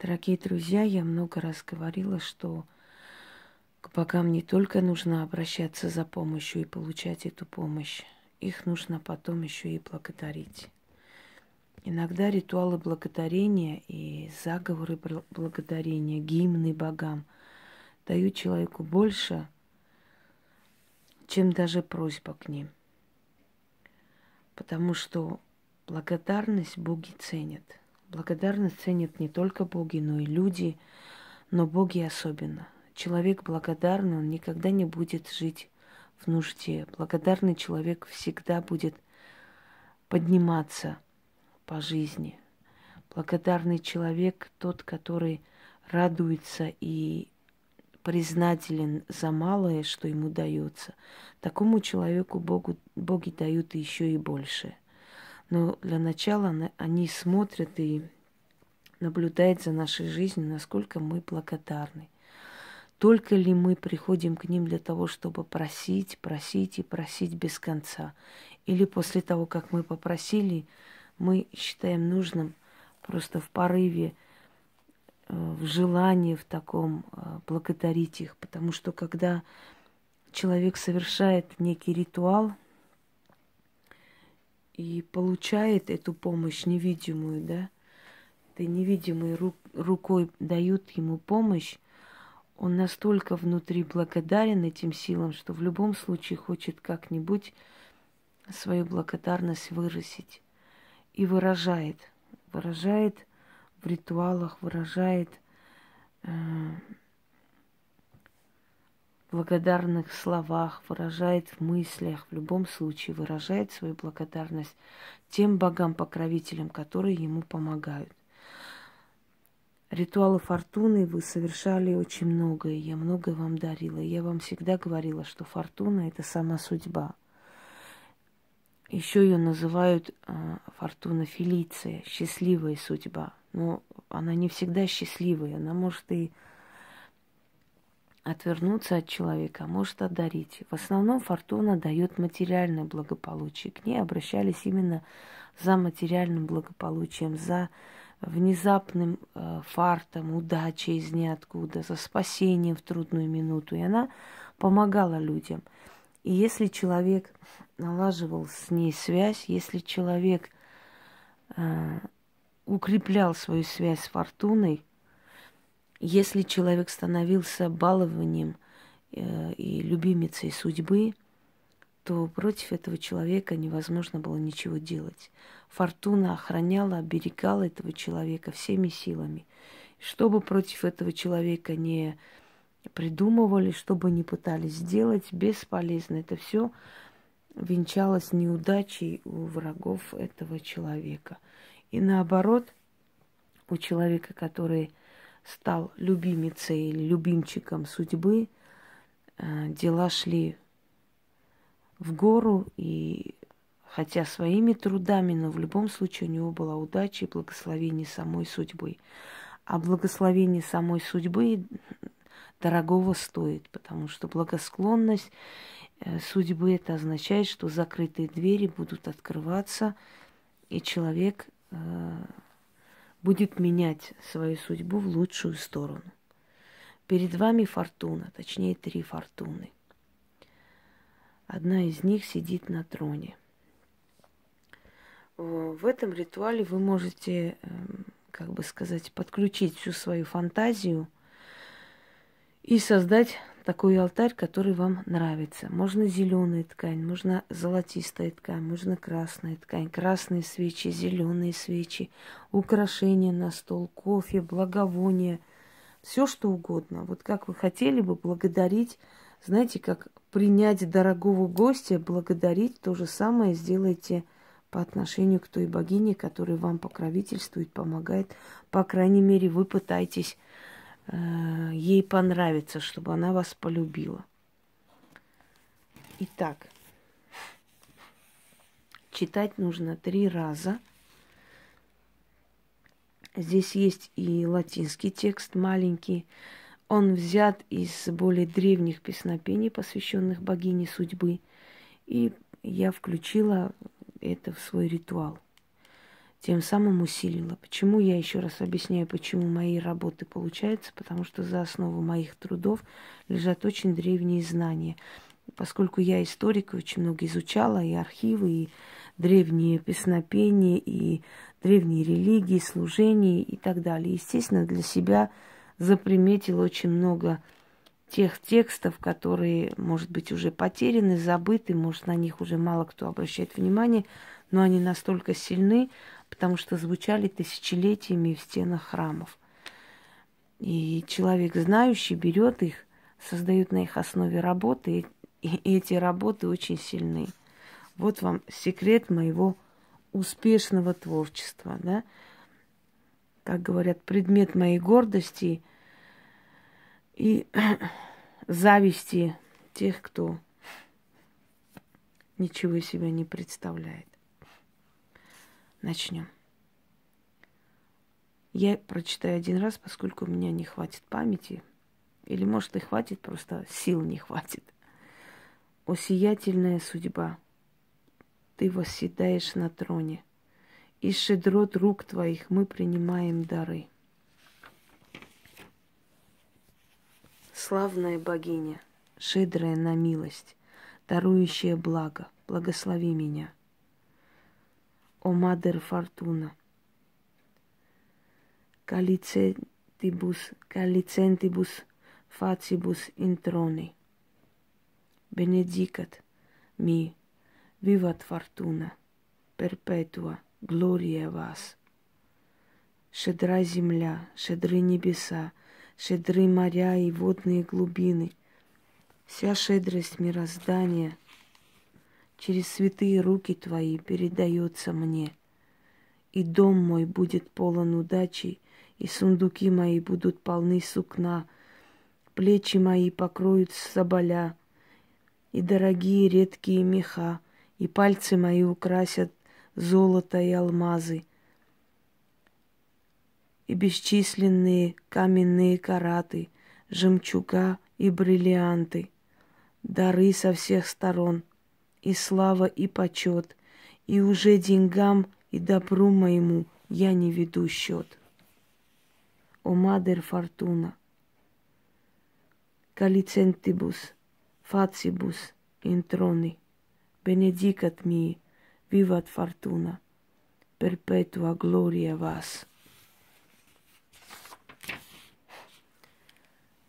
Дорогие друзья, я много раз говорила, что к богам не только нужно обращаться за помощью и получать эту помощь, их нужно потом еще и благодарить. Иногда ритуалы благодарения и заговоры благодарения, гимны богам дают человеку больше, чем даже просьба к ним. Потому что благодарность боги ценят. Благодарность ценят не только боги, но и люди, но боги особенно. Человек благодарный, он никогда не будет жить в нужде. Благодарный человек всегда будет подниматься по жизни. Благодарный человек тот, который радуется и признателен за малое, что ему дается. Такому человеку Богу, боги дают еще и больше – но для начала они смотрят и наблюдают за нашей жизнью, насколько мы благодарны. Только ли мы приходим к ним для того, чтобы просить, просить и просить без конца? Или после того, как мы попросили, мы считаем нужным просто в порыве, э, в желании в таком э, благодарить их? Потому что когда человек совершает некий ритуал – и получает эту помощь невидимую, да, этой невидимой ру- рукой дают ему помощь, он настолько внутри благодарен этим силам, что в любом случае хочет как-нибудь свою благодарность выразить. И выражает, выражает в ритуалах, выражает э, благодарных словах, выражает в мыслях, в любом случае выражает свою благодарность тем богам-покровителям, которые ему помогают. Ритуалы фортуны вы совершали очень много, и я много вам дарила. Я вам всегда говорила, что фортуна – это сама судьба. Еще ее называют э, фортуна Фелиция, счастливая судьба. Но она не всегда счастливая, она может и отвернуться от человека, а может одарить. В основном фортуна дает материальное благополучие. К ней обращались именно за материальным благополучием, за внезапным э, фартом, удачей из ниоткуда, за спасением в трудную минуту. И она помогала людям. И если человек налаживал с ней связь, если человек э, укреплял свою связь с фортуной, если человек становился балованием э, и любимицей судьбы, то против этого человека невозможно было ничего делать. Фортуна охраняла, оберегала этого человека всеми силами. Что бы против этого человека не придумывали, что бы не пытались сделать, бесполезно. Это все венчалось неудачей у врагов этого человека. И наоборот, у человека, который стал любимицей или любимчиком судьбы, э, дела шли в гору, и хотя своими трудами, но в любом случае у него была удача и благословение самой судьбы. А благословение самой судьбы дорогого стоит, потому что благосклонность э, судьбы это означает, что закрытые двери будут открываться, и человек э, будет менять свою судьбу в лучшую сторону. Перед вами фортуна, точнее три фортуны. Одна из них сидит на троне. В этом ритуале вы можете, эм, как бы сказать, подключить всю свою фантазию и создать такой алтарь, который вам нравится. Можно зеленая ткань, можно золотистая ткань, можно красная ткань, красные свечи, зеленые свечи, украшения на стол, кофе, благовония, все что угодно. Вот как вы хотели бы благодарить, знаете, как принять дорогого гостя, благодарить, то же самое сделайте по отношению к той богине, которая вам покровительствует, помогает. По крайней мере, вы пытаетесь ей понравится, чтобы она вас полюбила. Итак, читать нужно три раза. Здесь есть и латинский текст маленький. Он взят из более древних песнопений, посвященных богине судьбы. И я включила это в свой ритуал. Тем самым усилила. Почему я еще раз объясняю, почему мои работы получаются? Потому что за основу моих трудов лежат очень древние знания. Поскольку я историк, очень много изучала и архивы, и древние песнопения, и древние религии, служения и так далее. Естественно, для себя заприметила очень много тех текстов, которые, может быть, уже потеряны, забыты, может, на них уже мало кто обращает внимание, но они настолько сильны, потому что звучали тысячелетиями в стенах храмов. И человек, знающий, берет их, создает на их основе работы, и эти работы очень сильны. Вот вам секрет моего успешного творчества, да? Как говорят, предмет моей гордости и зависти тех, кто ничего из себя не представляет. Начнем. Я прочитаю один раз, поскольку у меня не хватит памяти. Или, может, и хватит, просто сил не хватит. О сиятельная судьба, ты восседаешь на троне. Из шедрот рук твоих мы принимаем дары. Славная богиня, шедрая на милость, дарующая благо, благослови меня – о Мадер Фортуна. Calicentibus, calicentibus facibus introni. Benedicat mi, vivat fortuna, перпетуа, глория вас. Шедра земля, шедры небеса, шедры моря и водные глубины. Вся шедрость мироздания — через святые руки Твои передается мне. И дом мой будет полон удачи, и сундуки мои будут полны сукна, плечи мои покроют соболя, и дорогие редкие меха, и пальцы мои украсят золото и алмазы, и бесчисленные каменные караты, жемчуга и бриллианты, дары со всех сторон — и слава, и почет, и уже деньгам и добру моему я не веду счет. О мадер фортуна, калицентибус, фацибус, интрони, бенедикат ми, виват фортуна, перпетуа глория вас.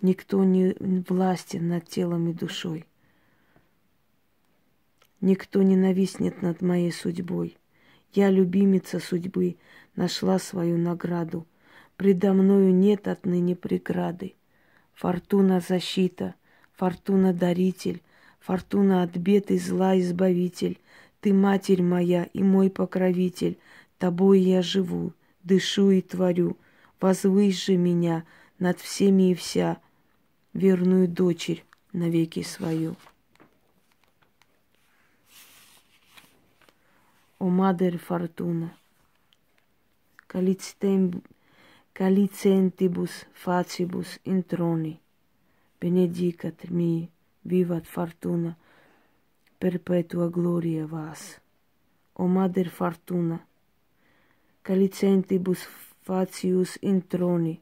Никто не властен над телом и душой. Никто не нависнет над моей судьбой. Я, любимица судьбы, нашла свою награду. Предо мною нет отныне преграды. Фортуна защита, фортуна даритель, фортуна от бед и зла избавитель. Ты матерь моя и мой покровитель, тобой я живу, дышу и творю. Возвысь же меня над всеми и вся, верную дочерь навеки свою. o Mater Fortuna, calicentibus facibus introni, benedicat mi, vivat fortuna, perpetua gloria vas. O Mater Fortuna, calicentibus facius introni,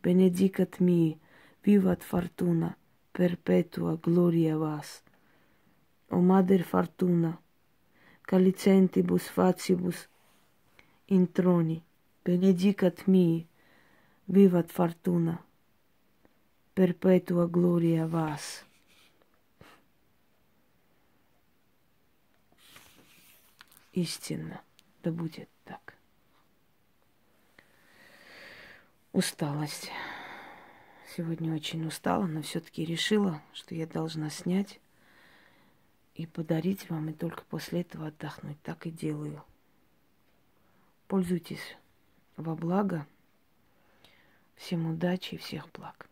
benedicat mi, vivat fortuna, perpetua gloria vas. O Mater Fortuna, calicentibus facibus introni, benedicat mi, vivat fortuna, perpetua gloria вас. Истинно, да будет так. Усталость. Сегодня очень устала, но все-таки решила, что я должна снять и подарить вам, и только после этого отдохнуть. Так и делаю. Пользуйтесь во благо. Всем удачи и всех благ.